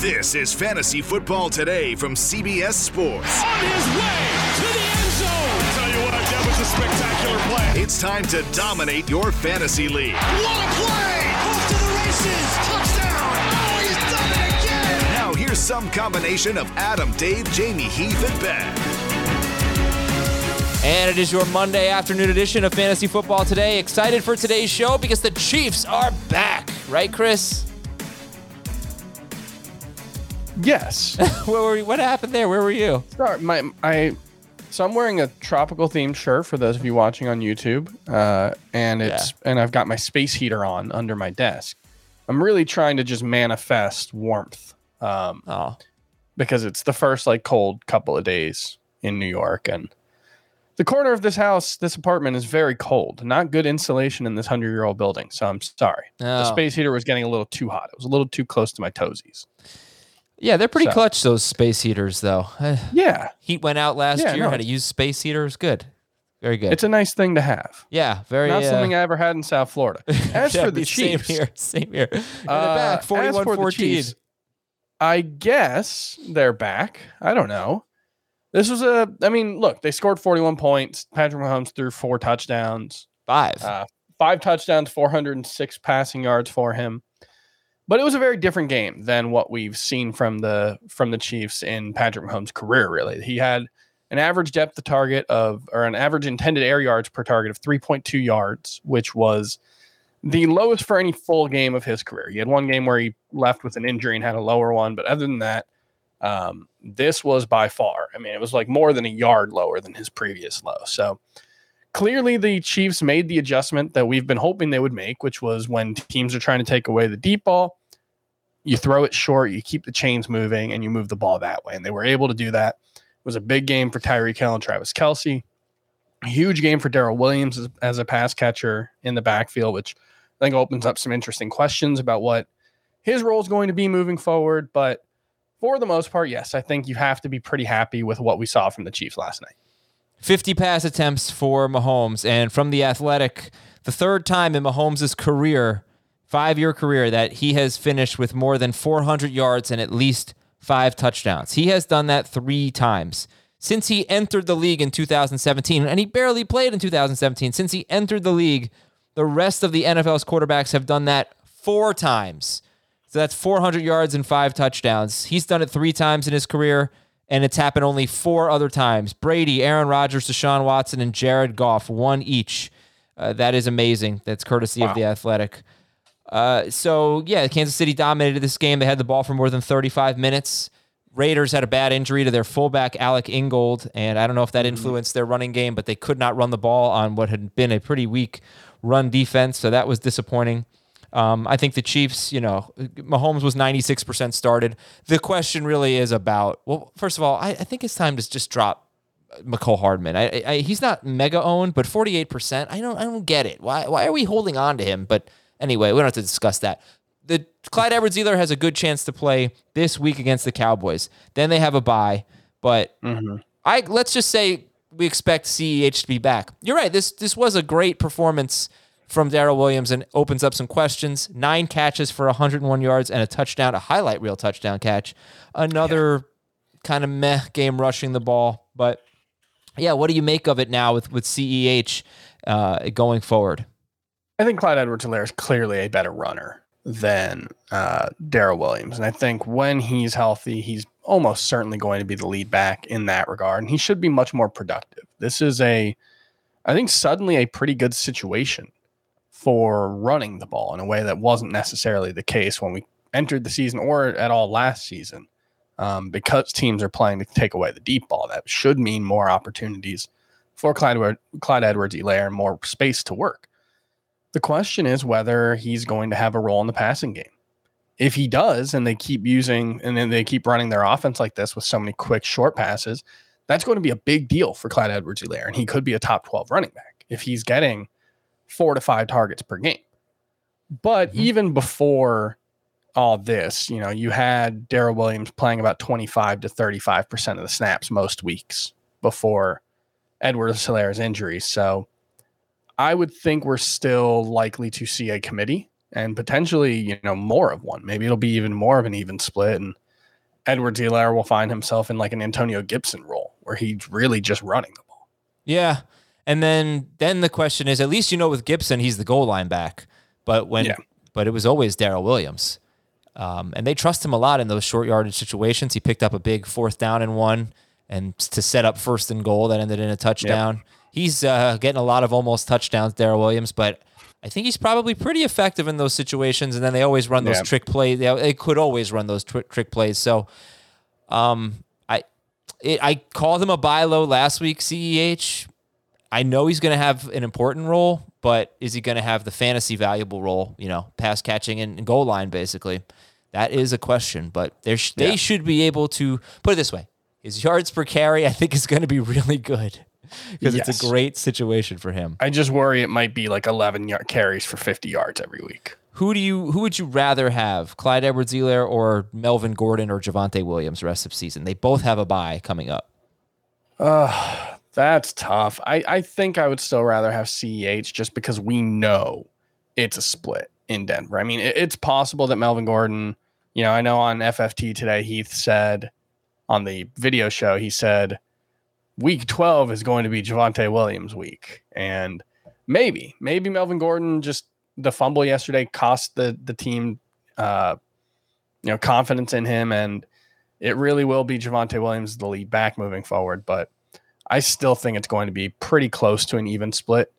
This is Fantasy Football Today from CBS Sports. On his way to the end zone. Tell you what, that was a spectacular play. It's time to dominate your fantasy league. What a play! Off to the races. Touchdown. Oh, he's done it again. Now here's some combination of Adam, Dave, Jamie, Heath, and Ben. And it is your Monday afternoon edition of Fantasy Football Today. Excited for today's show because the Chiefs are back, right, Chris? Yes. Where were you? What happened there? Where were you? Sorry, my I. So I'm wearing a tropical themed shirt for those of you watching on YouTube, uh, and it's and I've got my space heater on under my desk. I'm really trying to just manifest warmth um, Oh, because it's the first like cold couple of days in New York, and the corner of this house, this apartment is very cold. Not good insulation in this hundred year old building. So I'm sorry. The Oh. space heater was getting a little too hot. It was a little too close to my toesies. Yeah, they're pretty So- clutch. Those space heaters, though. Yeah, Heat went out last Yeah, year. no, Had to use space heaters. Good, very good. it's a nice thing to have. yeah, very. Not uh, something I ever had in South Florida. As for the Chiefs, same here, same here. In the uh, back, as for the 41-14. Chiefs, I guess they're back. I don't know. This was a. I mean, look, they scored 41 points. Patrick Mahomes threw four touchdowns, Five. uh, five touchdowns, 406 passing yards for him. But it was a very different game than what we've seen from the from the Chiefs in Patrick Mahomes' career. Really, he had an average depth of target of, or an average intended air yards per target of 3.2 yards, which was the lowest for any full game of his career. He had one game where he left with an injury and had a lower one, but other than that, um, this was by far. I mean, it was like more than a yard lower than his previous low. So clearly, the Chiefs made the adjustment that we've been hoping they would make, which was when teams are trying to take away the deep ball, you throw it short, you keep the chains moving, and you move the ball that way. And they were able to do that. It was a big game for Tyreek Hill and Travis Kelce. A huge game for Darrel Williams as, as a pass catcher in the backfield, which I think opens up some interesting questions about what his role is going to be moving forward. But for the most part, yes, I think you have to be pretty happy with what we saw from the Chiefs last night. 50 pass attempts for Mahomes. And from the Athletic, the third time in Mahomes' career, five year career, that he has finished with more than 400 yards and at least five touchdowns. He has done that three times. Since he entered the league in 2017, and he barely played in 2017, since he entered the league, the rest of the NFL's quarterbacks have done that four times. So that's 400 yards and five touchdowns. He's done it three times in his career, and it's happened only four other times. Brady, Aaron Rodgers, Deshaun Watson, and Jared Goff, one each. Uh, that is amazing. That's courtesy of the Athletic. Uh, so yeah, Kansas City dominated this game. They had the ball for more than 35 minutes. Raiders had a bad injury to their fullback Alec Ingold, and I don't know if that influenced their running game, but they could not run the ball on what had been a pretty weak run defense. So that was disappointing. Um, I think the Chiefs, you know, Mahomes was 96% started. The question really is about, well, first of all, I, I think it's time to just drop Mecole Hardman. I, I, he's not mega owned, but 48%. I don't I don't get it. Why why are we holding on to him? But anyway, we don't have to discuss that. The Clyde Edwards Helaire has a good chance to play this week against the Cowboys. Then they have a bye, but I let's just say we expect CEH to be back. You're right. This this was a great performance from Darrel Williams and opens up some questions. Nine catches for 101 yards and a touchdown, a highlight reel touchdown catch. Another kind of meh game rushing the ball, but yeah, what do you make of it now with with CEH uh, going forward? I think Clyde Edwards Helaire is clearly a better runner than uh, Darrel Williams. And I think when he's healthy, he's almost certainly going to be the lead back in that regard. And he should be much more productive. This is a, I think, suddenly a pretty good situation for running the ball in a way that wasn't necessarily the case when we entered the season or at all last season. Um, because teams are playing to take away the deep ball, that should mean more opportunities for Clyde, Clyde Edwards Helaire and more space to work. The question is whether he's going to have a role in the passing game. If he does, and they keep using and then they keep running their offense like this with so many quick short passes, that's going to be a big deal for Clyde Edwards Helaire. And he could be a top 12 running back if he's getting four to five targets per game. But Mhm. even before all this, you know, you had Darrel Williams playing about 25 to 35% of the snaps most weeks before Edwards Helaire's injury. So I would think we're still likely to see a committee and potentially, you know, more of one. Maybe it'll be even more of an even split. And Edwards Helaire will find himself in like an Antonio Gibson role where he's really just running the ball. Yeah. And then then the question is, at least you know with Gibson, he's the goal line back. But when Yeah. but it was always Darrel Williams. Um, and they trust him a lot in those short yardage situations. He picked up a big fourth down and one and to set up first and goal that ended in a touchdown. He's uh, getting a lot of almost touchdowns, Darrel Williams, but I think he's probably pretty effective in those situations. And then they always run those Yeah. trick plays. They, they could always run those twi- trick plays. So um, I it, I called him a buy low last week, CEH. I know he's going to have an important role, but is he going to have the fantasy valuable role? You know, pass catching and, and goal line, basically. That is a question, but they sh- they should be able to put it this way: his yards per carry, I think, is going to be really good because it's a great situation for him. I just worry it might be like 11 yard carries for 50 yards every week. Who do you who would you rather have, Clyde Edwards-Helaire or Melvin Gordon or Javonte Williams rest of season? They both have a bye coming up. Uh, that's tough. I, I think I would still rather have CEH just because we know it's a split in Denver. I mean, it- it's possible that Melvin Gordon, you know, I know on FFT today, Heath said on the video show, he said week 12 is going to be Javonte Williams week. And maybe, maybe Melvin Gordon just the fumble yesterday cost the, the team, uh, you know, confidence in him. And it really will be Javonte Williams, the lead back moving forward. But I still think it's going to be pretty close to an even split.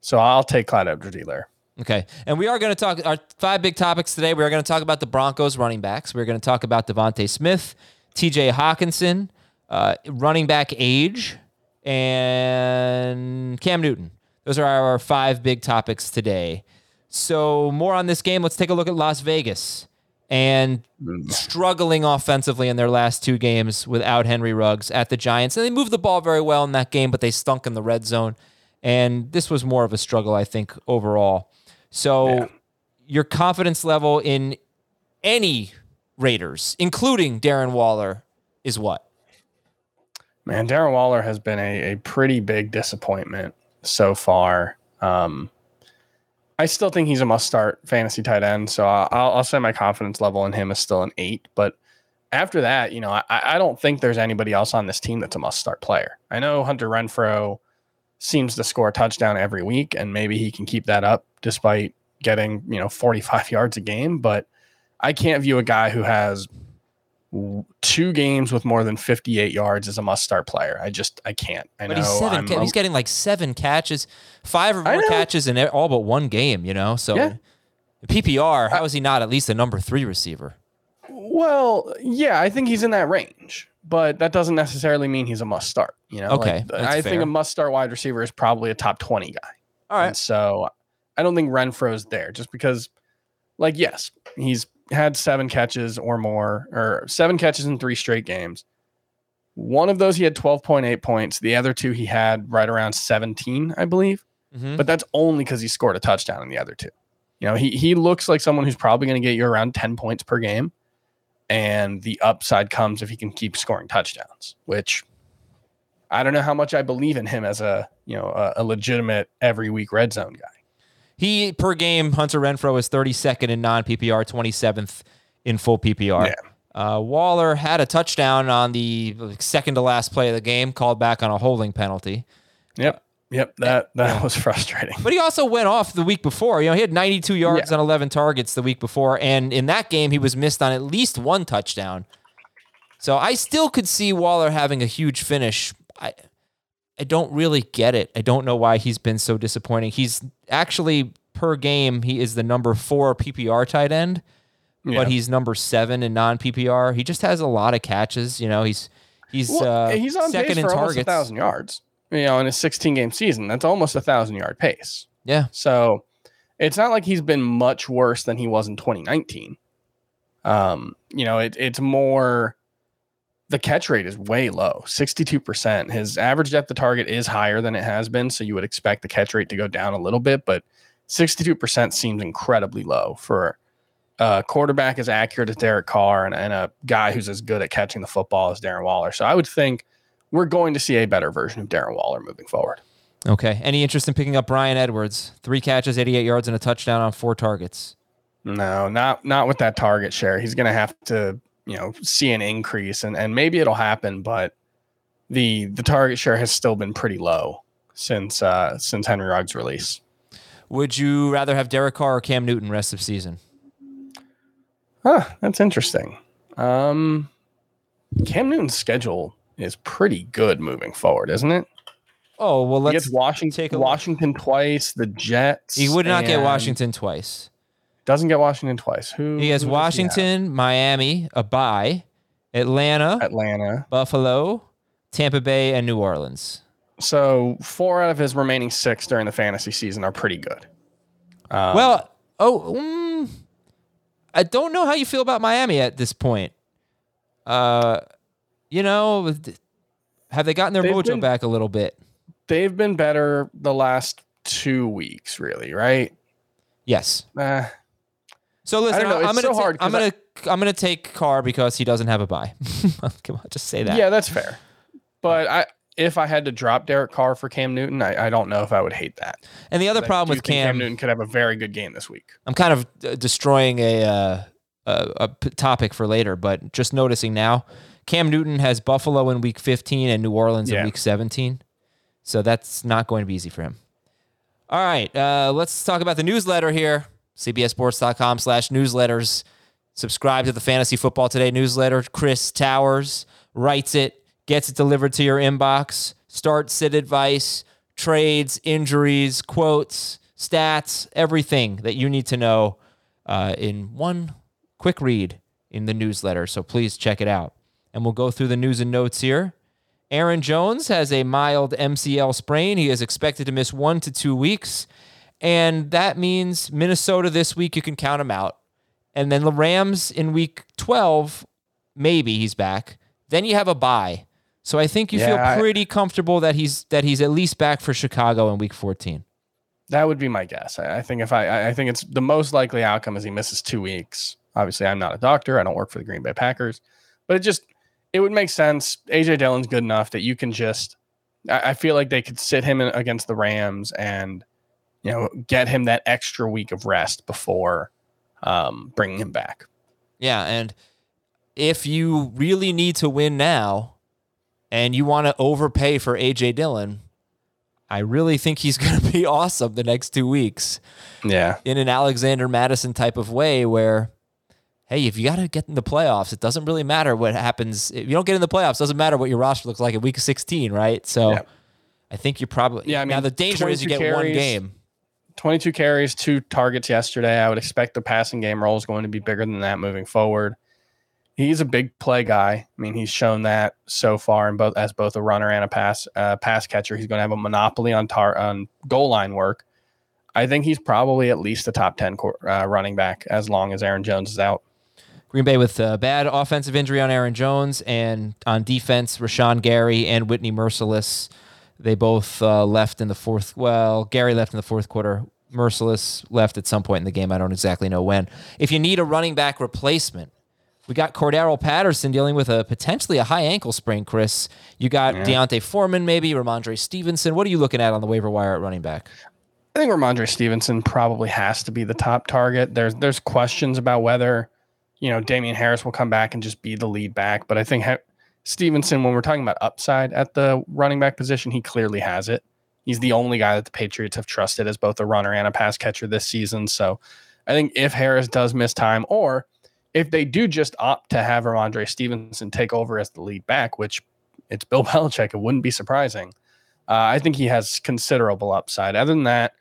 So I'll take Clyde Edwards-Helaire. Okay. And we are going to talk our five big topics today. We are going to talk about the Broncos running backs. We're going to talk about DeVonta Smith, TJ Hockenson, uh, running back age, and Cam Newton. Those are our five big topics today. So, more on this game. Let's take a look at Las Vegas and struggling offensively in their last two games without Henry Ruggs at the Giants. And they moved the ball very well in that game, but they stunk in the red zone. And this was more of a struggle, I think, overall. So, Yeah. your confidence level in any Raiders, including Darren Waller, is what? Man, Darren Waller has been a, a pretty big disappointment so far. Um, I still think he's a must start fantasy tight end. So I'll, I'll say my confidence level in him is still an eight. But after that, you know, I, I don't think there's anybody else on this team that's a must start player. I know Hunter Renfrow seems to score a touchdown every week, and maybe he can keep that up despite getting, you know, 45 yards a game. But I can't view a guy who has two games with more than 58 yards as a must start player. I just, I can't. I But know. he's 7 I'm- ca- he's getting like seven catches, five or more catches in all but one game. You know, so Yeah. PPR. How is he not at least a number three receiver? Well, yeah, I think he's in that range, but that doesn't necessarily mean he's a must start. You know, Okay, Like, I think a must start wide receiver is probably a top 20 guy. All right, And so I don't think Renfrow's there just because, like, yes, he's had seven catches or more, or seven catches in three straight games. One of those he had 12.8 points. The other two he had right around 17, I believe. Mhm. But that's only because he scored a touchdown in the other two. You know, he he looks like someone who's probably going to get you around 10 points per game. And the upside comes if he can keep scoring touchdowns, which I don't know how much I believe in him as a, you know, a, a legitimate every week red zone guy. He per game, Hunter Renfrow is 32nd in non PPR, 27th in full PPR. Uh, Waller had a touchdown on the second to last play of the game, called back on a holding penalty. Yep. Yep. That that was frustrating. But he also went off the week before. You know, he had 92 yards Yeah. on 11 targets the week before, and in that game, he was missed on at least one touchdown. So I still could see Waller having a huge finish. I I don't really get it. I don't know why he's been so disappointing. He's actually per game, he is the number four PPR tight end, Yeah. but he's number seven in non PPR. He just has a lot of catches. You know, he's he's Well, uh, he's on second pace in for almost a targets. thousand yards. You know, in a 16 game season, that's almost a thousand yard pace. Yeah, So, it's not like he's been much worse than he was in 2019. Um, you know, it, it's more the catch rate is way low 62%. His average depth of target is higher than it has been. So you would expect the catch rate to go down a little bit, but 62% seems incredibly low for a quarterback as accurate as Derek Carr and, and a guy who's as good at catching the football as Darren Waller. So I would think we're going to see a better version of Darren Waller moving forward. Okay. Any interest in picking up Bryan Edwards? Three catches, 88 yards, and a touchdown on four targets. No, not not with that target share. He's going to have to, you know, see an increase, and and maybe it'll happen, but the the target share has still been pretty low since uh since Henry Ruggs' release. Would you rather have Derek Carr or Cam Newton rest of season? Huh, that's interesting. Um, Cam Newton's schedule is pretty good moving forward, isn't it? Oh well, let's gets Washington, take a look. Twice, the Jets. He would not get Washington twice. Doesn't get Washington twice. Who He has who? Washington, Miami, a bye, Atlanta, Atlanta. Buffalo, Tampa Bay, and New Orleans. So four out of his remaining six during the fantasy season are pretty good. Um, well, oh, mm, I don't know how you feel about Miami at this point. Uh, you know, have they gotten their mojo been- back a little bit? they've been better the last two weeks, really, right? Yes. Uh, So listen, I am gonna so ta- I'm gonna I'm gonna take Carr because he doesn't have a bye. Come on, just say that. yeah, that's fair. But I, if I had to drop Derek Carr for Cam Newton, I, I don't know if I would hate that. And the other problem with Cam, Cam Newton could have a very good game this week. I'm kind of uh, destroying a, uh, a a topic for later, but just noticing now, Cam Newton has Buffalo in Week 15 and New Orleans in Week 17, so that's not going to be easy for him. All right, uh, let's talk about the newsletter here. CBSSports.com/slash/newsletters. Subscribe to the Fantasy Football Today newsletter. Chris Towers writes it, gets it delivered to your inbox. Start sit advice, trades, injuries, quotes, stats, everything that you need to know uh, in one quick read in the newsletter. So please check it out. And we'll go through the news and notes here. Aaron Jones has a mild MCL sprain. He is expected to miss one to two weeks. And that means Minnesota this week, you can count him out. And then the Rams in week 12, maybe he's back. Then you have a bye. So I think you Yeah, feel pretty comfortable that he's that he's at least back for Chicago in week 14. That would be my guess. I, I think if I, I- I think it's the most likely outcome is he misses two weeks. Obviously, I'm not a doctor. I don't work for the Green Bay Packers, but it just it would make sense. AJ Dillon's good enough that you can just. I, I feel like they could sit him in, against the Rams and you know get him that extra week of rest before um, bringing him back. Yeah, and if you really need to win now and you want to overpay for AJ Dillon, I really think he's going to be awesome the next 2 weeks Yeah, in an Alexander Mattison type of way where hey, if you got to get in the playoffs, it doesn't really matter what happens. If you don't get in the playoffs, it doesn't matter what your roster looks like in week 16, right? So Yeah. I think you're probably Yeah, I now the danger is you 22 get one game. 22 carries, two targets yesterday. I would expect the passing game role is going to be bigger than that moving forward. He's a big play guy. I mean, he's shown that so far in both as both a runner and a pass uh, pass catcher. He's going to have a monopoly on tar on goal line work. I think he's probably at least a top 10 cor- uh, running back as long as Aaron Jones is out. Green Bay with a bad offensive injury on Aaron Jones, and on defense, Rashan Gary and Whitney Mercilus. They both uh, left in the fourth. Well, Gary left in the fourth quarter. Mercilus left at some point in the game. I don't exactly know when. If you need a running back replacement, we got Cordarrelle Patterson dealing with a potentially a high ankle sprain. Chris, you got D'Onta Foreman, maybe Rhamondre Stevenson. What are you looking at on the waiver wire at running back? I think Rhamondre Stevenson probably has to be the top target. There's there's questions about whether, you know, Damien Harris will come back and just be the lead back, but I think Stevenson, when we're talking about upside at the running back position, he clearly has it. He's the only guy that the Patriots have trusted as both a runner and a pass catcher this season. So I think if Harris does miss time, or if they do just opt to have Rhamondre Stevenson take over as the lead back, which it's Bill Belichick, it wouldn't be surprising. Uh, I think he has considerable upside. Other than that,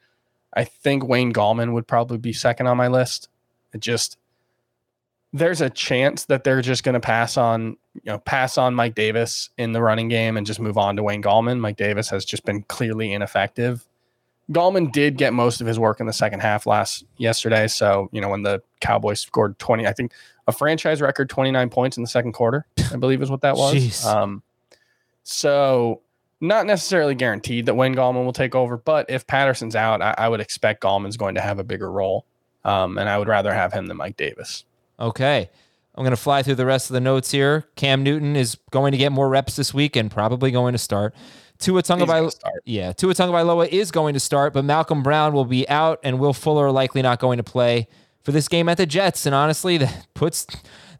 I think Wayne Gallman would probably be second on my list. It just there's a chance that they're just going to pass on, you know, pass on Mike Davis in the running game and just move on to Wayne Gallman. Mike Davis has just been clearly ineffective Gallman did get most of his work in the second half last yesterday. So, you know, when the Cowboys scored 20, I think a franchise record 29 points in the second quarter, I believe is what that was. Um, so not necessarily guaranteed that Wayne Gallman will take over, but if Patterson's out, I, I would expect Gallman's going to have a bigger role. Um, and I would rather have him than Mike Davis. Okay. I'm going to fly through the rest of the notes here. Cam Newton is going to get more reps this week and probably going to start. Tua gonna yeah, Tua Tagovailoa is going to start, but Malcolm Brown will be out, and Will Fuller likely not going to play for this game at the Jets. And honestly, that puts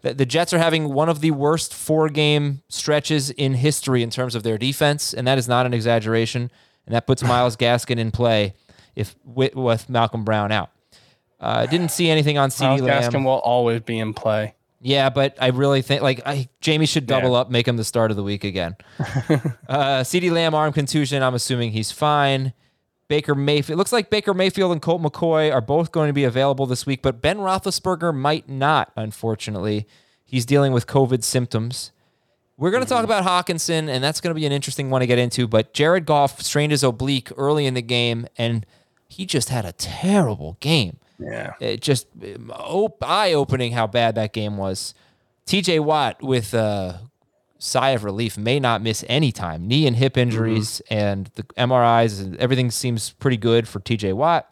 the, the Jets are having one of the worst four-game stretches in history in terms of their defense, and that is not an exaggeration. And that puts Myles Gaskin in play if with, with Malcolm Brown out. Uh, didn't see anything on CeeDee Miles Lamb. Gaskin will always be in play. Yeah, but I really think like I, Jamie should double Yeah. up, make him the start of the week again. uh, CeeDee Lamb arm contusion. I'm assuming he's fine. Baker Mayfield. It looks like Baker Mayfield and Colt McCoy are both going to be available this week, but Ben Roethlisberger might not. Unfortunately, he's dealing with COVID symptoms. We're going to talk about Hockenson, and that's going to be an interesting one to get into. But Jared Goff strained his oblique early in the game, and he just had a terrible game Yeah. it just op- eye opening how bad that game was. TJ Watt with a sigh of relief may not miss any time. Knee and hip injuries and the MRIs and everything seems pretty good for TJ Watt.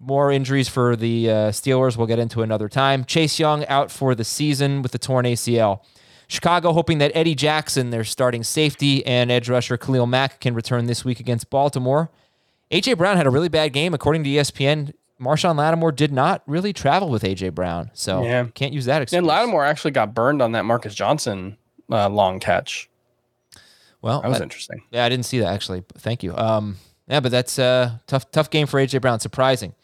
More injuries for the uh, Steelers. We'll get into another time. Chase Young out for the season with the torn ACL. Chicago hoping that Eddie Jackson, their starting safety, and edge rusher Khalil Mack can return this week against Baltimore. AJ Brown had a really bad game, according to ESPN. Marshon Lattimore did not really travel with AJ Brown, so Yeah. can't use that excuse. And Lattimore actually got burned on that Marcus Johnson uh, long catch. well, That was I- interesting. yeah, I didn't see that actually. Thank you. Um, yeah, but that's a tough, tough game for AJ Brown. Surprising.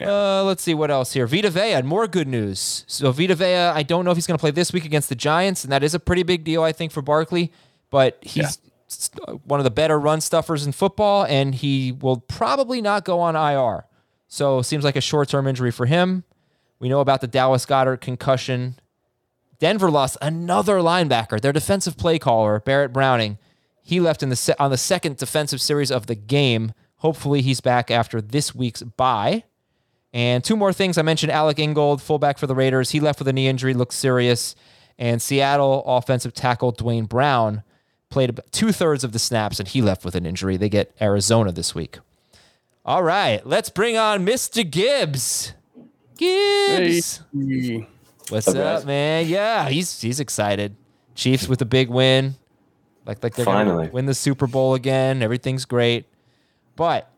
Uh, let's see what else here. Vita Vea, more good news. So Vita Vea, I don't know if he's going to play this week against the Giants, and that is a pretty big deal, I think, for Barkley. But he's s- one of the better run stuffers in football, and he will probably not go on IR. So seems like a short-term injury for him. We know about the Dallas Goedert concussion. Denver lost another linebacker, their defensive play caller, Baron Browning. He left in the se- on the second defensive series of the game. Hopefully, he's back after this week's bye. And two more things. I mentioned Alec Ingold, fullback for the Raiders. He left with a knee injury, looks serious. And Seattle offensive tackle Duane Brown played two thirds of the snaps, and he left with an injury. They get Arizona this week. All right, let's bring on Mr. Gibbs. Gibbs. Hey. What's Up, up, man? Yeah, he's he's excited. Chiefs with a big win. Like like they're Finally. gonna win the Super Bowl again. Everything's great. But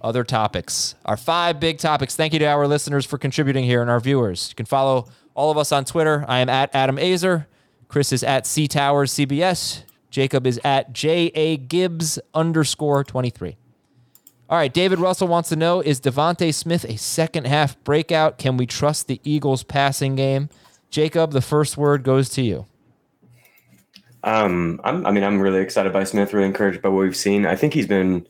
other topics. Our five big topics. Thank you to our listeners for contributing here and our viewers. You can follow all of us on Twitter. I am at Adam Aizer. Chris is at C Towers CBS. Jacob is at J A Gibbs underscore 23. All right, David Russell wants to know Is DeVonta Smith a second half breakout? Can we trust the Eagles passing game? Jacob, the first word goes to you. Um, I'm, I mean, I'm really excited by Smith. Really encouraged by what we've seen. I think he's been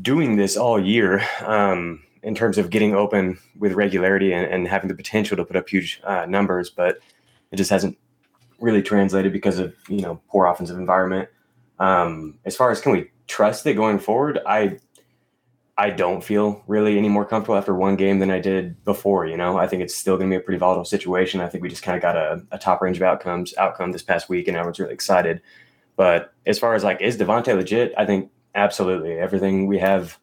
doing this all year um, in terms of getting open with regularity and, and having the potential to put up huge uh, numbers, but it just hasn't really translated because of you know poor offensive environment. Um, as far as can we trust it going forward, I I don't feel really any more comfortable after one game than I did before. You know, I think it's still going to be a pretty volatile situation. I think we just kind of got a, a top range of outcomes outcome this past week, and I was really excited. But as far as like, is DeVonta legit? I think absolutely. Everything we have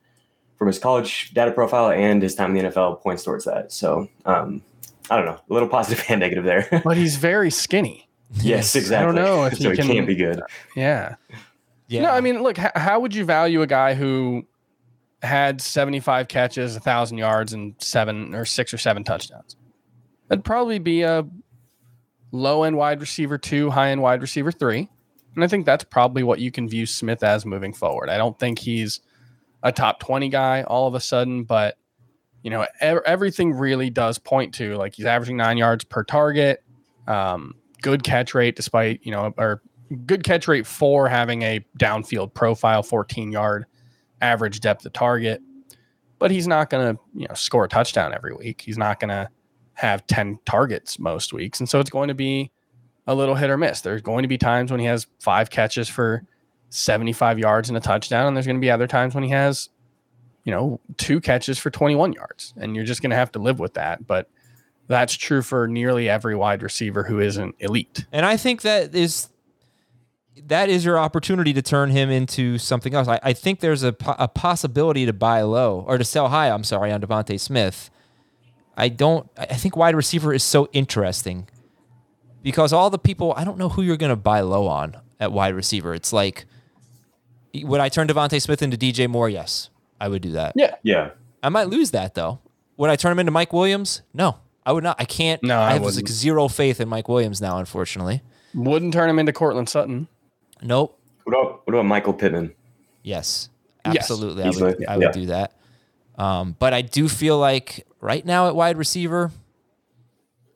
from his college data profile and his time in the NFL points towards that. So um, I don't know, a little positive and negative there. But he's very skinny. yes, exactly. I don't know if so he it can- can't be good. Yeah. Yeah. No, I mean, look, h- how would you value a guy who had 75 catches, 1,000 yards, and seven or six or seven touchdowns? That'd probably be a low end wide receiver two, high end wide receiver three. And I think that's probably what you can view Smith as moving forward. I don't think he's a top 20 guy all of a sudden, but you know, ev- everything really does point to like he's averaging nine yards per target, um, good catch rate despite, you know, or good catch rate for having a downfield profile, 14 yard average depth of target. But he's not going to, you know, score a touchdown every week. He's not going to have 10 targets most weeks. And so it's going to be a little hit or miss. There's going to be times when he has five catches for 75 yards and a touchdown. And there's going to be other times when he has you know, two catches for 21 yards, and you're just going to have to live with that. But that's true for nearly every wide receiver who isn't elite. And I think that is that is your opportunity to turn him into something else. I, I think there's a, po- a possibility to buy low or to sell high. I'm sorry on DeVonta Smith. I don't. I think wide receiver is so interesting because all the people. I don't know who you're going to buy low on at wide receiver. It's like would I turn DeVonta Smith into DJ Moore? Yes, I would do that. Yeah. Yeah. I might lose that though. Would I turn him into Mike Williams? No, I would not. I can't. No, I I have like wouldn't. zero faith in Mike Williams now. Unfortunately, Wouldn't turn him into Courtland Sutton. Nope. What about what about Michael Pittman? Yes, Yes, absolutely. I easily, would. I would yeah. do that. Um, but I do feel like right now at wide receiver,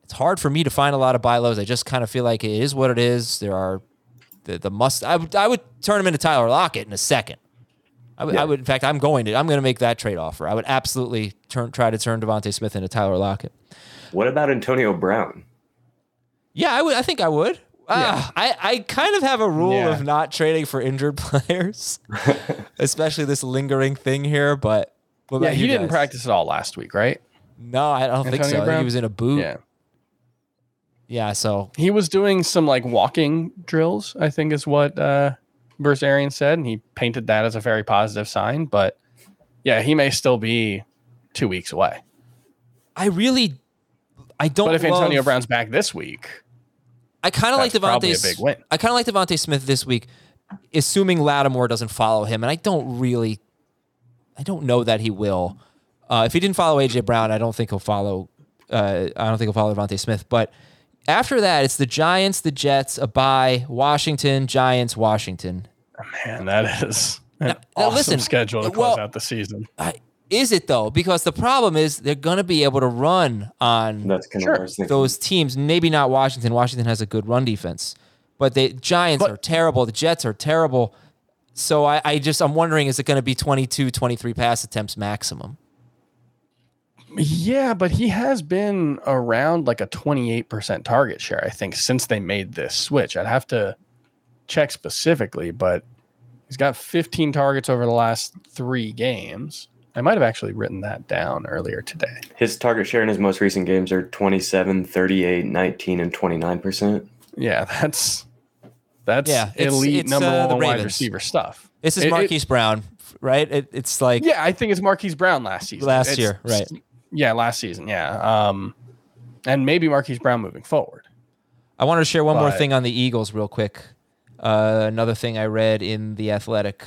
it's hard for me to find a lot of buy lows. I just kind of feel like it is what it is. There are the the must. I would I would turn him into Tyler Lockett in a second. I would, I would. In fact, I'm going to. I'm going to make that trade offer. I would absolutely turn try to turn DeVonta Smith into Tyler Lockett. What about Antonio Brown? Yeah, I would. I think I would. Ah, I, I kind of have a rule Yeah. of not trading for injured players, especially this lingering thing here. But Yeah, he didn't guys? practice at all last week, right? No, I don't think so. Antonio think he was in a boot. Yeah. Yeah, so He was doing some like walking drills, I think is what uh Bruce Arians said, and he painted that as a very positive sign. But yeah, he may still be two weeks away. I really, I don't. Know. But if Antonio love- Brown's back this week, I kind of like DeVonta. a big win. I kind of like DeVonta Smith this week, assuming Lattimore doesn't follow him, and I don't really, I don't know that he will. Uh, if he didn't follow AJ Brown, I don't think he'll follow. Uh, I don't think he'll follow DeVonta Smith. But after that, it's the Giants, the Jets, a bye, Washington, Giants, Washington. man, that is an now awesome listen, schedule to well- close out the season. I, is it though? Because the problem is they're going to be able to run on That's kind Sure. what I was thinking. those teams. Maybe not Washington. Washington has a good run defense, but the Giants But- are terrible. The Jets are terrible. So I, I just I'm wondering is it going to be 22, 23 pass attempts maximum? Yeah, but he has been around like a 28% target share, I think, since they made this switch. I'd have to check specifically, but he's got 15 targets over the last three games. I might have actually written that down earlier today. His target share in his most recent games are 27, 38, 19, and 29%. Yeah, that's that's Yeah, it's- elite it's, number uh, the one wide receiver stuff. This is It- it- Marquise Brown, right? It, it's like yeah, I think it's Marquise Brown last season. Last It's- year, right. Yeah, last season. Yeah. Um, and maybe Marquise Brown moving forward. I wanted to share one more thing on the Eagles real quick. Uh, another thing I read in the Athletic,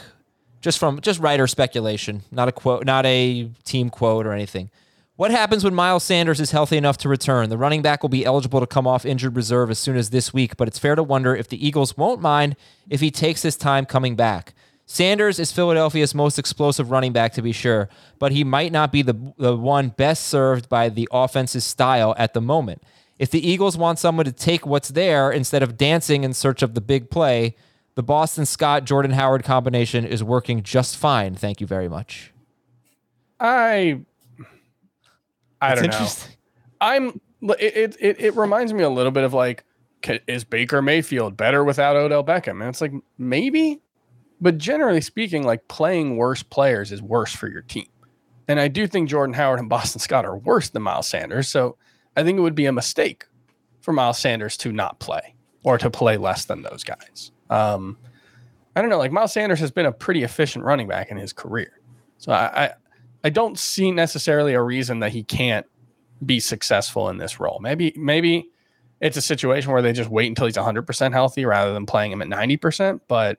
just from just writer speculation, not a quote, not a team quote or anything. What happens when Miles Sanders is healthy enough to return? The running back will be eligible to come off injured reserve as soon as this week, but it's fair to wonder if the Eagles won't mind if he takes his time coming back. Sanders is Philadelphia's most explosive running back, to be sure, but he might not be the, the one best served by the offense's style at the moment. If the Eagles want someone to take what's there instead of dancing in search of the big play, the Boston Scott Jordan Howard combination is working just fine. Thank you very much. I I That's don't know. I'm it, it it it reminds me a little bit of like is Baker Mayfield better without Odell Beckham? And it's like maybe, but generally speaking, like playing worse players is worse for your team. And I do think Jordan Howard and Boston Scott are worse than Miles Sanders. So I think it would be a mistake for Miles Sanders to not play or to play less than those guys. Um, I don't know. Like Miles Sanders has been a pretty efficient running back in his career. So I, I I don't see necessarily a reason that he can't be successful in this role. Maybe maybe it's a situation where they just wait until he's 100% healthy rather than playing him at 90%, but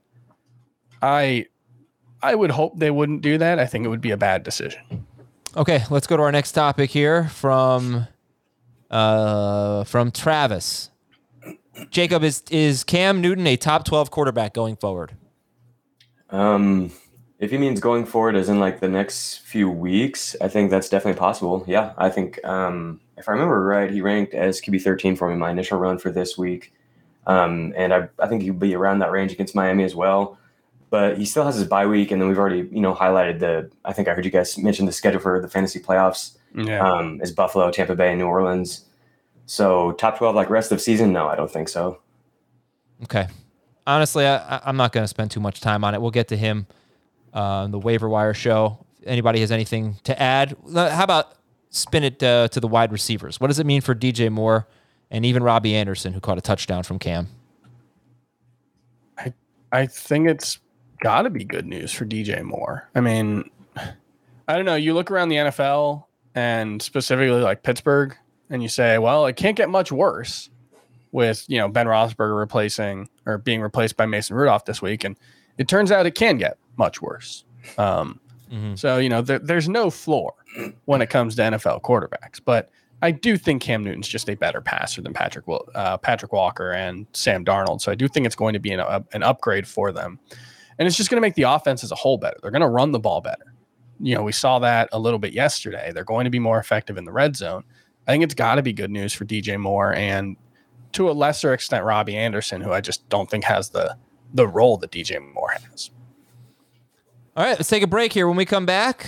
I I would hope they wouldn't do that. I think it would be a bad decision. Okay, let's go to our next topic here from uh from Travis. Jacob is is Cam Newton a top 12 quarterback going forward? Um, if he means going forward, as in like the next few weeks, I think that's definitely possible. Yeah, I think um, if I remember right, he ranked as QB thirteen for me in my initial run for this week, um, and I, I think he'll be around that range against Miami as well. But he still has his bye week, and then we've already you know highlighted the. I think I heard you guys mention the schedule for the fantasy playoffs Yeah. um, is Buffalo, Tampa Bay, and New Orleans. So top twelve like rest of season? No, I don't think so. Okay. Honestly, I, I- I'm not going to spend too much time on it. We'll get to him uh, the waiver wire show anybody has anything to add, how about spin it uh, to the wide receivers? What does it mean for DJ Moore and even Robbie Anderson, who caught a touchdown from Cam? I I think it's got to be good news for DJ Moore. I mean, I don't know. You look around the NFL and specifically like Pittsburgh, and you say, well, it can't get much worse with you know Ben Roethlisberger replacing or being replaced by Mason Rudolph this week, and it turns out it can get much worse. Um, mm-hmm. So you know there, there's no floor when it comes to NFL quarterbacks, but I do think Cam Newton's just a better passer than Patrick uh, Patrick Walker and Sam Darnold. So I do think it's going to be an, uh, an upgrade for them, and it's just going to make the offense as a whole better. They're going to run the ball better. You know, we saw that a little bit yesterday. They're going to be more effective in the red zone. I think it's got to be good news for DJ Moore and to a lesser extent Robbie Anderson, who I just don't think has the the role that DJ Moore has. All right, let's take a break here. When we come back,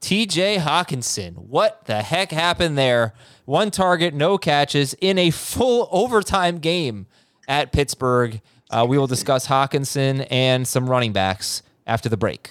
TJ Hockenson. What the heck happened there? One target, no catches in a full overtime game at Pittsburgh. Uh, we will discuss Hockenson and some running backs after the break.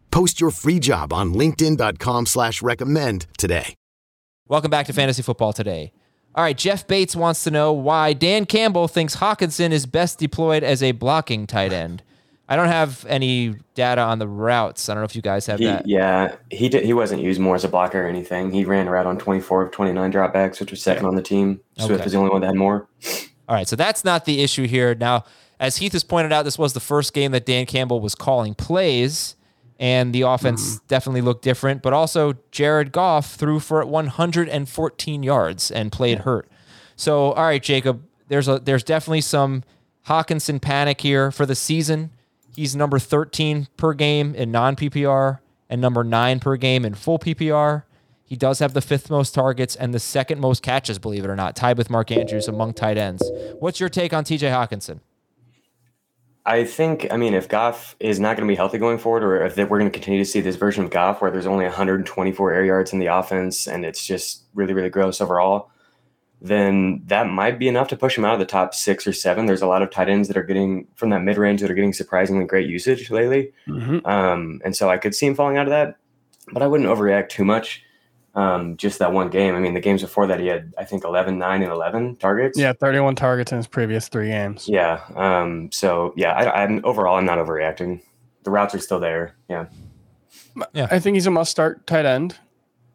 Post your free job on LinkedIn.com slash recommend today. Welcome back to Fantasy Football Today. All right, Jeff Bates wants to know why Dan Campbell thinks Hockenson is best deployed as a blocking tight end. I don't have any data on the routes. I don't know if you guys have he, that. Yeah, he did, he wasn't used more as a blocker or anything. He ran a route on 24 of 29 dropbacks, which was second on the team. Swift okay. was the only one that had more. All right, so that's not the issue here. Now, as Heath has pointed out, this was the first game that Dan Campbell was calling plays and the offense mm. definitely looked different. But also, Jared Goff threw for 114 yards and played yeah. hurt. So, all right, Jacob, there's a there's definitely some Hockenson panic here for the season. He's number 13 per game in non PPR and number nine per game in full PPR. He does have the fifth most targets and the second most catches, believe it or not, tied with Mark Andrews among tight ends. What's your take on TJ Hockenson? I think, I mean, if Goff is not going to be healthy going forward, or if we're going to continue to see this version of Goff where there's only 124 air yards in the offense and it's just really, really gross overall, then that might be enough to push him out of the top six or seven. There's a lot of tight ends that are getting from that mid range that are getting surprisingly great usage lately. Mm-hmm. Um, and so I could see him falling out of that, but I wouldn't overreact too much um, just that one game. I mean, the games before that, he had, I think, 11, 9, and 11 targets. Yeah, 31 targets in his previous three games. Yeah. Um, so, yeah, I, am overall, I'm not overreacting. The routes are still there. Yeah. Yeah. I think he's a must start tight end.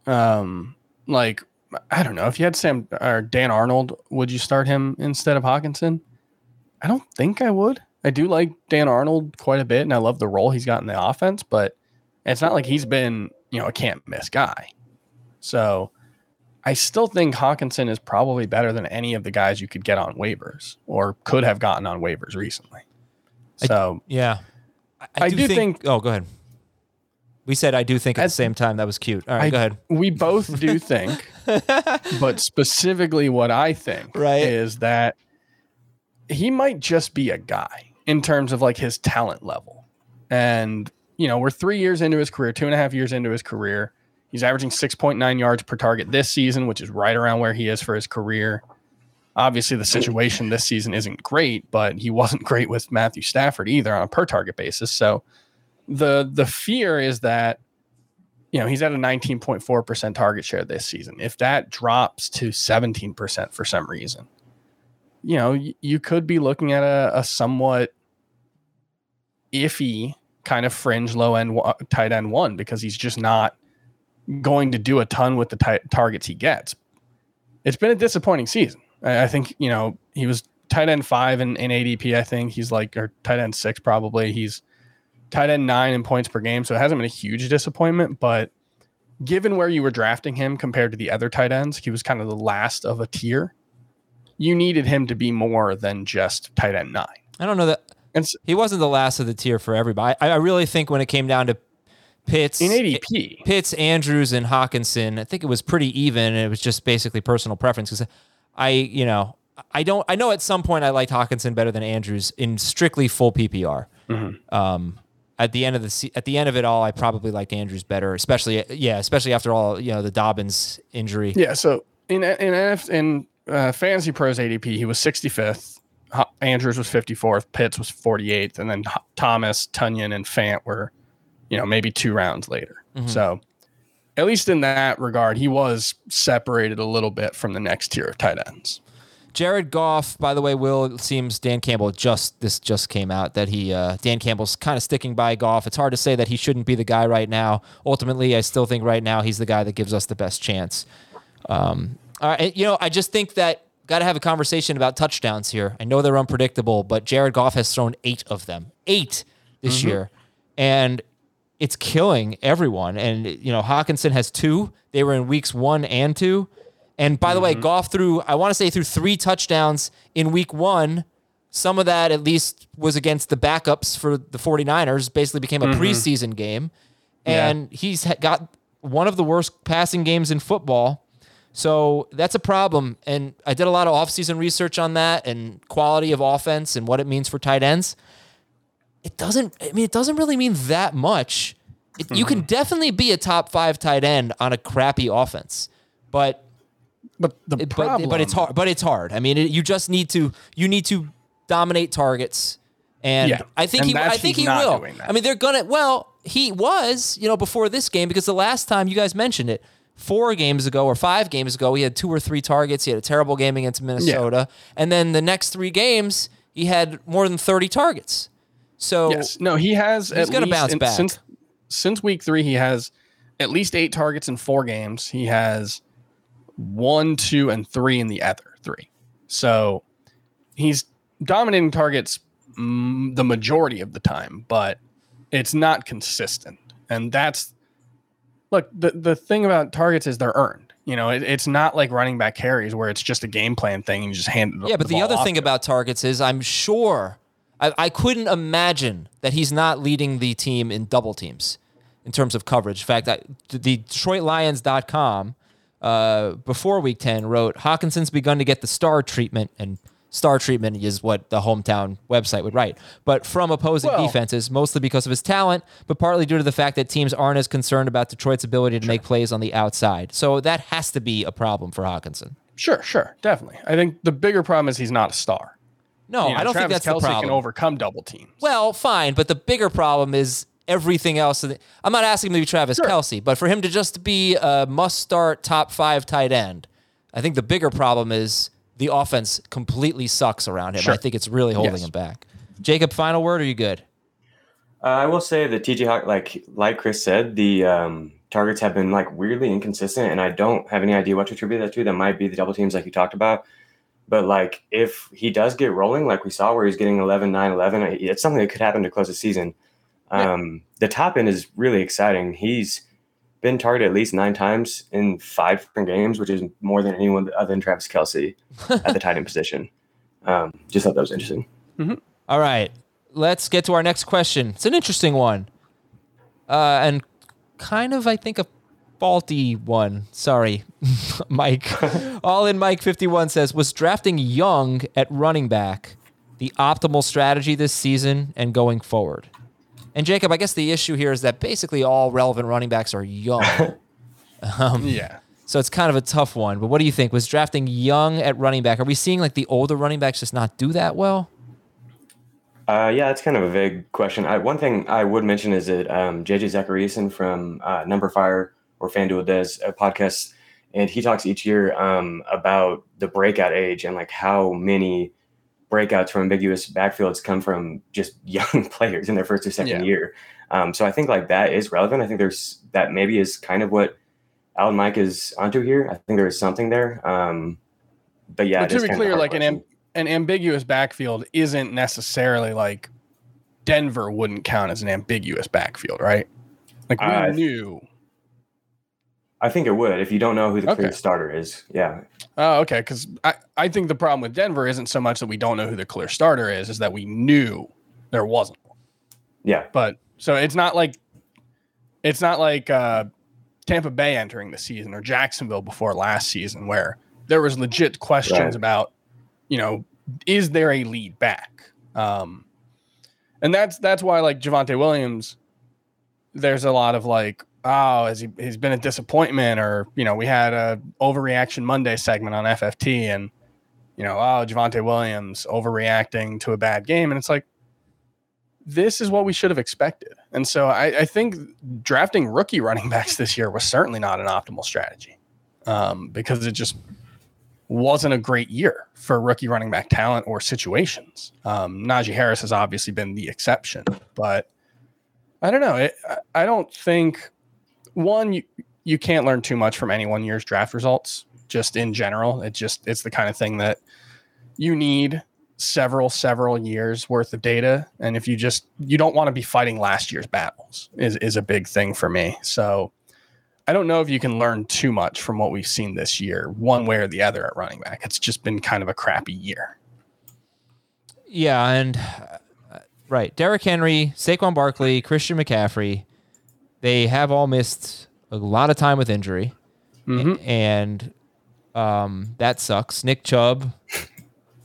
Um, like, I don't know. If you had Sam or Dan Arnold, would you start him instead of Hockenson? I don't think I would. I do like Dan Arnold quite a bit, and I love the role he's got in the offense, but it's not like he's been, you know, a can't miss guy. So I still think Hockenson is probably better than any of the guys you could get on waivers or could have gotten on waivers recently. So I, yeah, I, I do, do think, think, Oh, go ahead. We said I do think at, at the same time that was cute. All right, I, go ahead. We both do think, but specifically what I think right. is that he might just be a guy in terms of like his talent level. And, you know, we're three years into his career, two and a half years into his career. He's averaging 6.9 yards per target this season, which is right around where he is for his career. Obviously, the situation this season isn't great, but he wasn't great with Matthew Stafford either on a per target basis. So the the fear is that you know he's at a 19.4% target share this season. If that drops to 17% for some reason, you know, you could be looking at a, a somewhat iffy kind of fringe low end wa- tight end one because he's just not going to do a ton with the ti- targets he gets. It's been a disappointing season. I, I think, you know, he was tight end five in, in ADP, I think. He's like, or tight end six probably. He's tight end nine in points per game. So it hasn't been a huge disappointment, but given where you were drafting him compared to the other tight ends, he was kind of the last of a tier. You needed him to be more than just tight end nine. I don't know that And s- he wasn't the last of the tier for everybody. I, I really think when it came down to Pitts, in ADP, Pitts, Andrews, and Hockenson, I think it was pretty even. And it was just basically personal preference because I, you know, I don't. I know at some point I liked Hockenson better than Andrews in strictly full PPR. Um, at the end of the at the end of it all, I probably liked Andrews better, especially yeah, especially after all you know the Dobbins injury. Yeah, so in in NF in uh, Fantasy Pros ADP, he was 65th. Andrews was 54th. Pitts was 48th, and then Thomas, Tonyan, and Fant were, you know, maybe two rounds later. So, at least in that regard, he was separated a little bit from the next tier of tight ends. Jared Goff, by the way, Will it seems Dan Campbell just this just came out that he uh, Dan Campbell's kind of sticking by Goff. It's hard to say that he shouldn't be the guy right now. Ultimately, I still think right now he's the guy that gives us the best chance. Um, all right, you know, I just think that got to have a conversation about touchdowns here. I know they're unpredictable, but Jared Goff has thrown eight of them, eight this year, and it's killing everyone. And you know, Hockenson has two. They were in weeks one and two. And by the way, mm-hmm. Goff threw, I want to say, threw three touchdowns in week one. Some of that, at least, was against the backups for the 49ers, basically became a mm-hmm. preseason game. And he's got one of the worst passing games in football. So that's a problem. And I did a lot of offseason research on that and quality of offense and what it means for tight ends. It doesn't, I mean, it doesn't really mean that much. It, You can definitely be a top five tight end on a crappy offense. But But the it- problem, but, but it's hard. But it's hard. I mean, it, you just need to you need to dominate targets, and Yeah, I think and he I think he will. I mean, they're gonna. Well, he was you know before this game because the last time you guys mentioned it. Four games ago or five games ago, he had two or three targets. He had a terrible game against Minnesota, and then the next three games, he had more than thirty targets. So Yes. No, he has. He's gonna least bounce in- back. since since week three. He has at least eight targets in four games. He has one, two, and three in the other three. So he's dominating targets mm, the majority of the time, but it's not consistent, and that's look. the The thing about targets is they're earned. You know, it, it's not like running back carries where it's just a game plan thing and you just hand it. Yeah, but the, other thing to about targets is I'm sure I, I couldn't imagine that he's not leading the team in double teams in terms of coverage. In fact, I, the DetroitLions.com uh, before Week 10 wrote Hockenson's begun to get the star treatment, and star treatment is what the hometown website would write. But from opposing Well- defenses, mostly because of his talent, but partly due to the fact that teams aren't as concerned about Detroit's ability to make plays on the outside. So that has to be a problem for Hawkinson. Sure, sure, definitely. I think the bigger problem is he's not a star. No, You know, I don't Travis think that's Kelce the problem. can overcome double teams. Well, fine, but the bigger problem is everything else. I'm not asking him to be Travis Kelce, but for him to just be a must-start top five tight end, I think the bigger problem is the offense completely sucks around him. Sure. I think it's really holding Yes. him back. Jacob, final word? Are you good? Uh, I will say that TJ Hawk, like like Chris said, the um, targets have been like weirdly inconsistent, and I don't have any idea what to attribute that to. That might be the double teams, like you talked about. But like, if he does get rolling, like we saw, where he's getting 11, 9, 11, it's something that could happen to close the season. Um, The top end is really exciting. He's been targeted at least nine times in five different games, which is more than anyone other than Travis Kelce at the tight end position. Um, just thought that was interesting. All right, let's get to our next question. It's an interesting one, uh, and kind of, I think, a faulty one. Sorry, Mike. All in Mike fifty one says was drafting Young at running back the optimal strategy this season and going forward. And Jacob, I guess the issue here is that basically all relevant running backs are young. yeah. So it's kind of a tough one. But what do you think? Was drafting young at running back? Are we seeing like the older running backs just not do that well? Uh, yeah, it's kind of a vague question. I, one thing I would mention is that um, JJ Zachariason from uh, numberFire or FanDuel does a podcast, and he talks each year um, about the breakout age and like how many breakouts from ambiguous backfields come from just young players in their first or second Yeah. year. Um, so I think like that is relevant. I think there's that maybe is kind of what Alan Mike is onto here. I think there is something there. Um, but yeah, But to be kind of a clear, like an am- an ambiguous backfield isn't necessarily like Denver wouldn't count as an ambiguous backfield, right? Like we Uh, knew. I think it would if you don't know who the clear Okay. starter is. Yeah, Oh, okay. Because I, I think the problem with Denver isn't so much that we don't know who the clear starter is, is that we knew there wasn't. one. yeah, But so it's not like it's not like uh, Tampa Bay entering the season or Jacksonville before last season where there was legit questions Right. about, you know, is there a lead back? Um, and that's that's why like Javonte Williams, there's a lot of like, oh, has he he's been a disappointment or you know we had a overreaction Monday segment on FFT and you know oh Javonte Williams overreacting to a bad game and it's like this is what we should have expected. And so I, I think drafting rookie running backs this year was certainly not an optimal strategy um, because it just wasn't a great year for rookie running back talent or situations. Um, Najee Harris has obviously been the exception, but I don't know. It, I- I don't think one you, you can't learn too much from any one year's draft results. Just in general, it just it's the kind of thing that you need several several years worth of data. And if you just you don't want to be fighting last year's battles is is a big thing for me. So i don't know if you can learn too much from what we've seen this year one way or the other at running back. It's just been kind of a crappy year. Yeah, and uh, right, Derrick Henry, Saquon Barkley, Christian McCaffrey, they have all missed a lot of time with injury, Mhm. and um, that sucks. Nick Chubb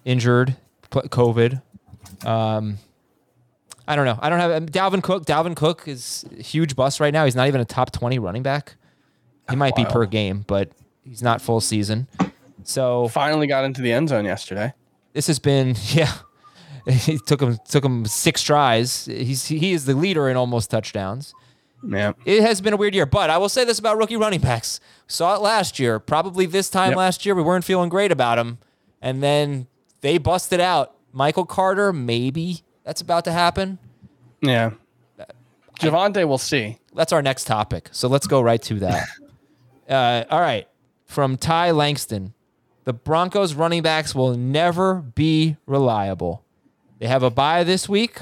injured, COVID. Um, I don't know. I don't have um, Dalvin Cook. Dalvin Cook is a huge bust right now. He's not even a top twenty running back. He might be per game, but he's not full season. So finally got into the end zone yesterday this has been yeah. He took him took him six tries. He's he is the leader in almost touchdowns. Yeah It has been a weird year, but I will say this about rookie running backs. Saw it last year. Probably this time Yep. last year we weren't feeling great about them. and then they busted out. Michael Carter, maybe that's about to happen. yeah Javonte, we'll see. That's our next topic. So let's go right to that. uh, all right. From Ty Langston, the Broncos running backs will never be reliable. They have a bye this week,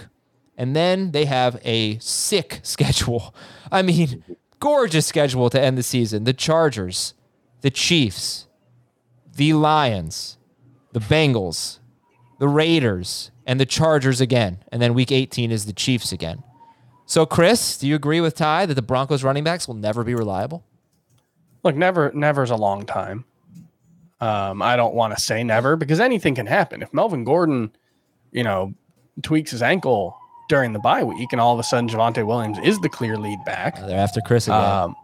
and then they have a sick schedule. I mean, gorgeous schedule to end the season. The Chargers, the Chiefs, the Lions, the Bengals, the Raiders, and the Chargers again. And then week 18 is the Chiefs again. So, Chris, do you agree with Ty that the Broncos running backs will never be reliable? Look, never, never's a long time. Um, I don't want to say never because anything can happen. If Melvin Gordon, you know, tweaks his ankle during the bye week, and all of a sudden Javonte Williams is the clear lead back, They're after Chris again. um,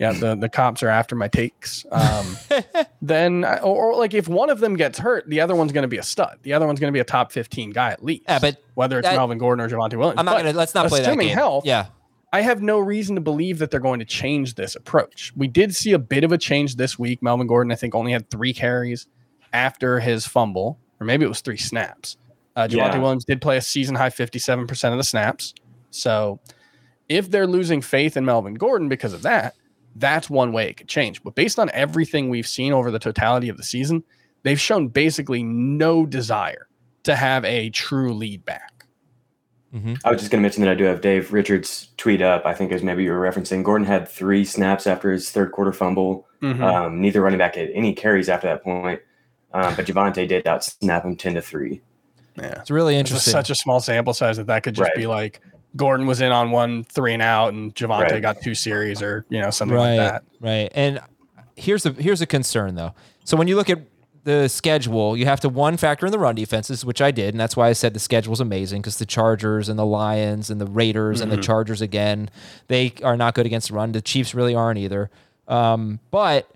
yeah, the, the cops are after my takes. Um, then, I- or, or like if one of them gets hurt, the other one's going to be a stud. The other one's going to be a top 15 guy at least. Yeah, but whether it's that- Melvin Gordon or Javonte Williams. I'm not gonna. Let's not play that game. health, Yeah, I have no reason to believe that they're going to change this approach. We did see a bit of a change this week. Melvin Gordon, I think, only had three carries after his fumble, or maybe it was three snaps. Uh, Javonte Yeah. Williams did play a season high 57% of the snaps. So if they're losing faith in Melvin Gordon because of that, that's one way it could change. But based on everything we've seen over the totality of the season, they've shown basically no desire to have a true lead back. I was just going to mention that I do have Dave Richards tweet up. I think as maybe you were referencing. Gordon had three snaps after his third quarter fumble. Mhm. Um, neither running back had any carries after that point. Um, but Javonte did out snap him ten to three. Yeah. it's really It's just interesting. such a small sample size that that could just Right. be like Gordon was in on one three and out, and Javonte Right. got two series, or you know something right, like that. right. And here's a here's a concern though. So when you look at the schedule, you have to one factor in the run defenses, which I did, and that's why I said the schedule's amazing because the Chargers and the Lions and the Raiders and the Chargers again, they are not good against the run. The Chiefs really aren't either. Um, but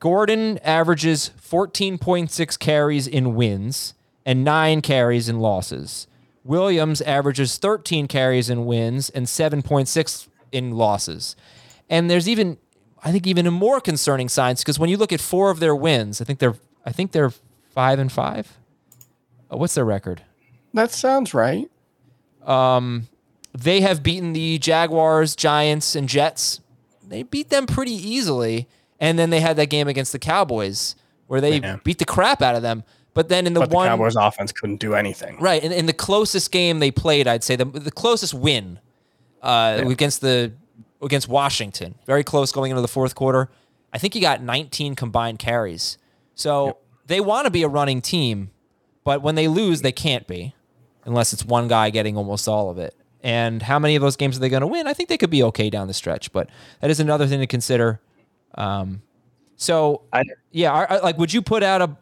Gordon averages 14.6 carries in wins and nine carries in losses. Williams averages 13 carries in wins and 7.6 in losses. And there's even, I think, even a more concerning signs because when you look at four of their wins, I think they're, I think they're five and five. Uh, what's their record? That sounds right. They have beaten the Jaguars, Giants, and Jets. They beat them pretty easily. And then they had that game against the Cowboys where they Yeah. beat the crap out of them. But then in the But the one Cowboys offense couldn't do anything. Right, and in the closest game they played, I'd say the the closest win uh, against the against Washington, very close going into the fourth quarter. I think he got 19 combined carries. So they want to be a running team, but when they lose, they can't be, unless it's one guy getting almost all of it. And how many of those games are they going to win? I think they could be okay down the stretch, but that is another thing to consider. Um, so I- yeah, I- like would you put out a?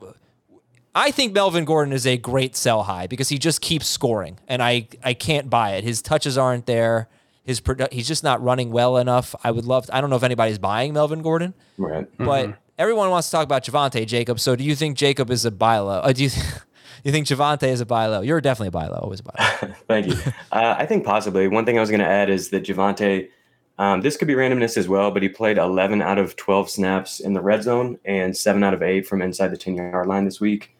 I think Melvin Gordon is a great sell high because he just keeps scoring, and I I can't buy it. His touches aren't there. His produ- he's just not running well enough. I would love. I don't know if anybody's buying Melvin Gordon, Right. but everyone wants to talk about Javonte Jacob. So do you think Jacob is a buy low? Uh, do you you think Javonte is a buy low? You're definitely a buy low. Always a buy low. Thank you. Uh, I think possibly. One thing I was going to add is that Javonte, um, this could be randomness as well, but he played 11 out of 12 snaps in the red zone and seven out of eight from inside the 10 yard line this week.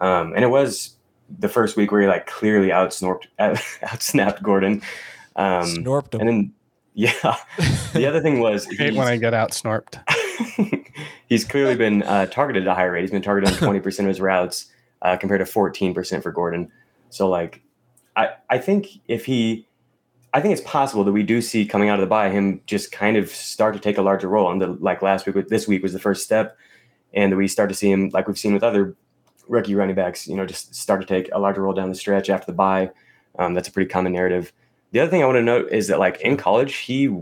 Um, and it was the first week where he like clearly outsnorped, outsnapped Gordon. Um, Snorped him. And then, yeah. The other thing was I hate when I get out snorped. he's clearly been uh, targeted at a high rate. He's been targeted on 20% of his routes uh, compared to 14% for Gordon. So, like, I, I think if he, I think it's possible that we do see coming out of the bye him just kind of start to take a larger role. And the, like last week, with this week was the first step, and we start to see him like we've seen with other rookie running backs. You know, just start to take a larger role down the stretch after the bye. Um, that's a pretty common narrative. The other thing I want to note is that like in college, he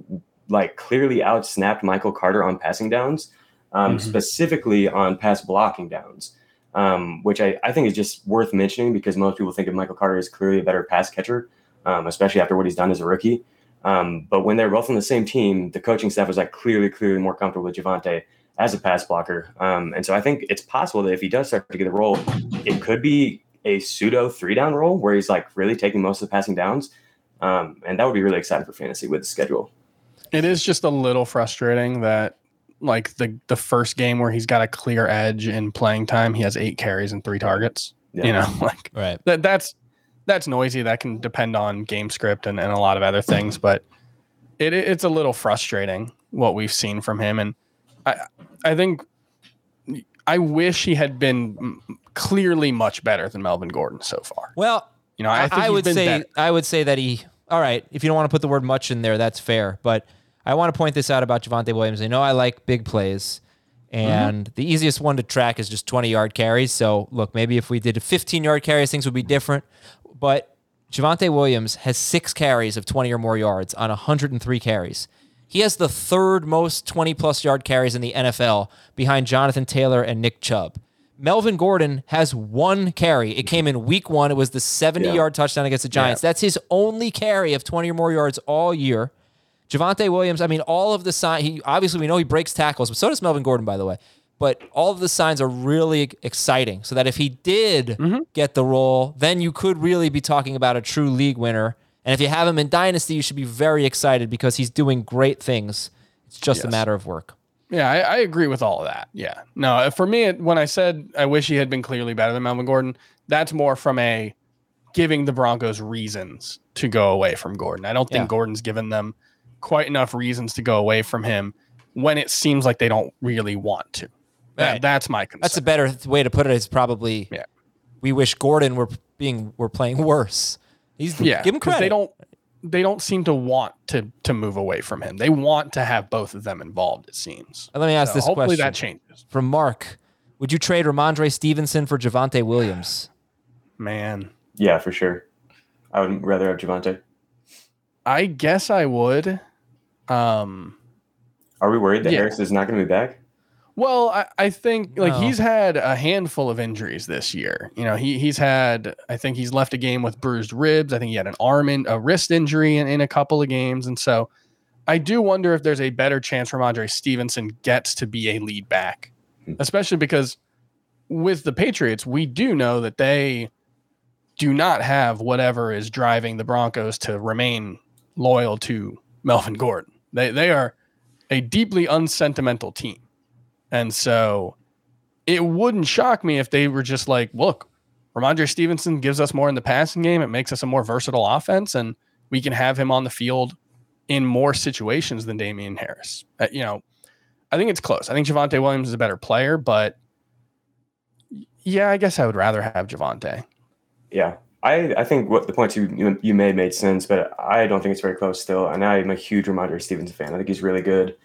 like clearly outsnapped Michael Carter on passing downs, um, specifically on pass blocking downs, um, which I, I think is just worth mentioning because most people think of Michael Carter as clearly a better pass catcher, um, especially after what he's done as a rookie. Um, but when they're both on the same team, the coaching staff was like clearly, clearly more comfortable with Javonte as a pass blocker. Um, and so I think it's possible that if he does start to get a role, it could be a pseudo three down role where he's like really taking most of the passing downs. Um, and that would be really exciting for fantasy with the schedule. It is just a little frustrating that like the the first game where he's got a clear edge in playing time, he has eight carries and three targets. Yeah. You know, like right. that that's that's noisy. That can depend on game script and, and a lot of other things, but it it's a little frustrating what we've seen from him. And I I think I wish he had been clearly much better than Melvin Gordon so far. Well, You know, I, I, would say better. I would say that he. All right, if you don't want to put the word much in there, that's fair. But I want to point this out about Javonte Williams. I know I like big plays, and mm-hmm. the easiest one to track is just 20 yard carries. So look, maybe if we did 15 yard carries, things would be different. But Javonte Williams has six carries of 20 or more yards on 103 carries. He has the third most 20 plus yard carries in the NFL behind Jonathan Taylor and Nick Chubb. Melvin Gordon has one carry. It came in week one. It was the 70 Yeah. yard touchdown against the Giants. That's his only carry of 20 or more yards all year. Javonte Williams, I mean, all of the signs, he obviously we know he breaks tackles, but so does Melvin Gordon, by the way. But all of the signs are really exciting. So that if he did mm-hmm. get the role, then you could really be talking about a true league winner. And if you have him in Dynasty, you should be very excited because he's doing great things. It's just a matter of work. Yeah, I, I agree with all of that. Yeah. No, uh, for me, when I said I wish he had been clearly better than Melvin Gordon, that's more from a giving the Broncos reasons to go away from Gordon. I don't think Yeah. Gordon's given them quite enough reasons to go away from him when it seems like they don't really want to. That, Right. That's my concern. That's a better way to put it. Is probably Yeah. we wish Gordon were being were playing worse. He's yeah. give him 'cause credit. They don't. They don't seem to want to to move away from him. They want to have both of them involved. It seems. Let me ask So this hopefully question that changes. from Mark. Would you trade Rhamondre Stevenson for Javonte Williams? Man, Yeah, for sure. I would rather have Javonte. I guess I would. Um. Are we worried that Yeah. Harris is not going to be back? Well, I, I think like No. he's had a handful of injuries this year. You know, he he's had I think he's left a game with bruised ribs. I think he had an arm in a wrist injury in, in a couple of games. And so I do wonder if there's a better chance Rhamondre Stevenson gets to be a lead back hmm. especially because with the Patriots, we do know that they do not have whatever is driving the Broncos to remain loyal to Melvin Gordon. They they are a deeply unsentimental team. And so it wouldn't shock me if they were just like, look, Rhamondre Stevenson gives us more in the passing game. It makes us a more versatile offense, and we can have him on the field in more situations than Damien Harris. Uh, you know, I think it's close. I think Javonte Williams is a better player, but yeah, I guess I would rather have Javonte. Yeah. I, I think what the points you, you made made sense, but I don't think it's very close still. And I'm a huge Rhamondre Stevenson fan. I think he's really good.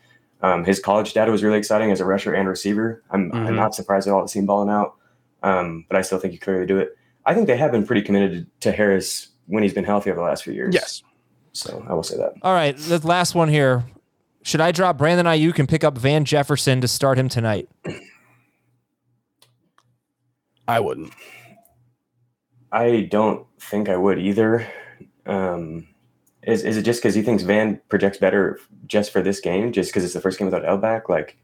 Um, his college data was really exciting as a rusher and receiver. I'm, Mhm. I'm not surprised at all to see him balling out, um, but I still think you clearly do it. I think they have been pretty committed to Harris when he's been healthy over the last few years. Yes. So I will say that. All right, the last one here. Should I drop Brandon Aiyuk and pick up Van Jefferson to start him tonight? I wouldn't. I don't think I would either. Um, is is it just because he thinks Van projects better just for this game, just because it's the first game without Elback? Like,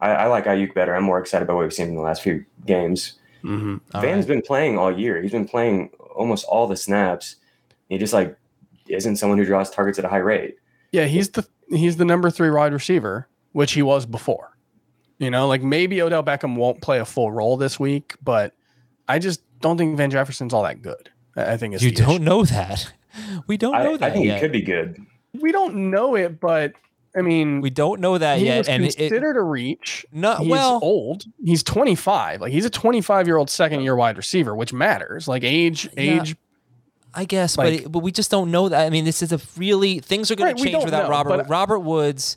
I, I like Aiyuk better. I'm more excited about what we've seen in the last few games. Mm-hmm. Van's right. been playing all year. He's been playing almost all the snaps. He just like isn't someone who draws targets at a high rate. Yeah, he's the he's the number three wide receiver, which he was before. You know, like maybe Odell Beckham won't play a full role this week, but I just don't think Van Jefferson's all that good. I I think it's You don't issue. know that. We don't know I that I think yet. he could be good. We don't know it, but I mean, we don't know that he yet, was and it, it- considered a reach. no. He's well, old. He's 25. Like he's a 25 year old second year wide receiver, which matters. Like age, Yeah. age. I guess, Like- but it, but we just don't know that. I mean, this is a really things are going Right, to change without know, Robert. but- Robert Woods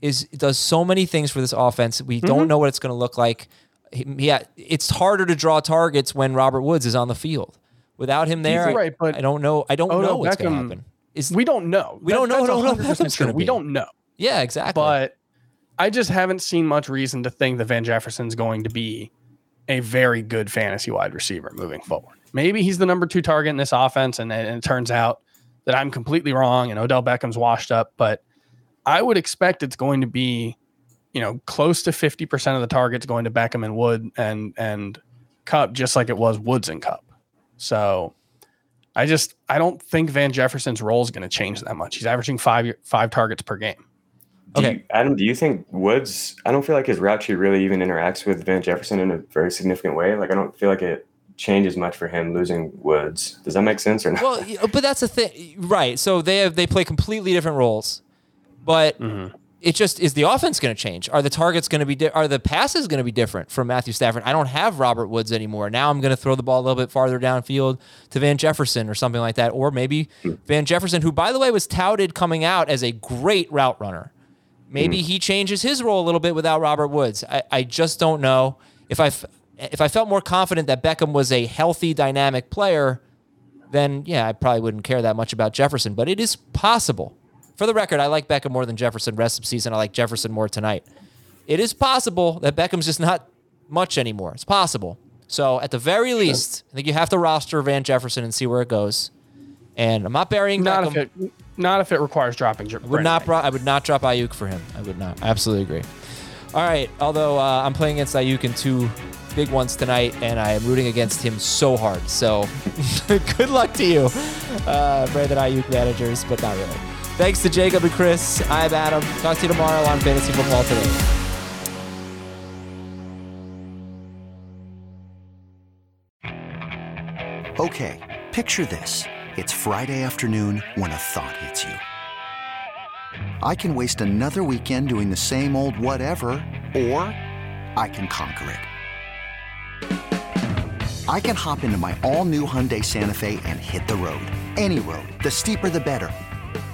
is does so many things for this offense. We Mm-hmm. don't know what it's going to look like. Yeah, it's harder to draw targets when Robert Woods is on the field. Without him there, I- Right, but I don't know. I don't Odell know what's going to happen. Is We don't know. We don't know that's what Odell 100% Beckham's true. gonna We don't know. yeah, exactly. But I just haven't seen much reason to think that Van Jefferson's going to be a very good fantasy wide receiver moving forward. Maybe he's the number two target in this offense, and, and it turns out that I'm completely wrong and Odell Beckham's washed up. But I would expect it's going to be, you know, close to 50% of the targets going to Beckham and Wood and and Kupp, just like it was Woods and Kupp. So I just I don't think Van Jefferson's role is going to change that much. He's averaging five five targets per game. Do Okay. you, Adam, do you think Woods? I don't feel like his route tree really even interacts with Van Jefferson in a very significant way. Like I don't feel like it changes much for him losing Woods. Does that make sense or not? Well, but that's the thing, right? So they have they play completely different roles, but Mm-hmm. It just is the offense going to change? Are the targets going to be? Di- are the passes going to be different from Matthew Stafford? I don't have Robert Woods anymore. Now I'm going to throw the ball a little bit farther downfield to Van Jefferson or something like that, or maybe Van Jefferson, who by the way was touted coming out as a great route runner. Maybe he changes his role a little bit without Robert Woods. I, I just don't know if I if I felt more confident that Beckham was a healthy, dynamic player then yeah, I probably wouldn't care that much about Jefferson. But it is possible. For the record, I like Beckham more than Jefferson rest of season. I like Jefferson more tonight. It is possible that Beckham's just not much anymore. It's possible. So at the very least, I think you have to roster Van Jefferson and see where it goes. And I'm not burying Not Beckham. if it not if it requires dropping. I would not. Bro- I would not drop Aiyuk for him. I would not. I absolutely agree. All right. Although uh, I'm playing against Aiyuk in two big ones tonight, and I am rooting against him so hard. So good luck to you, uh, Brandon Aiyuk managers, but not really. Thanks to Jacob and Chris. I'm Adam. Talk to you tomorrow on Fantasy Football Today. Okay, picture this. It's Friday afternoon when a thought hits you. I can waste another weekend doing the same old whatever, or I can conquer it. I can hop into my all new Hyundai Santa Fe and hit the road. Any road. The steeper, the better.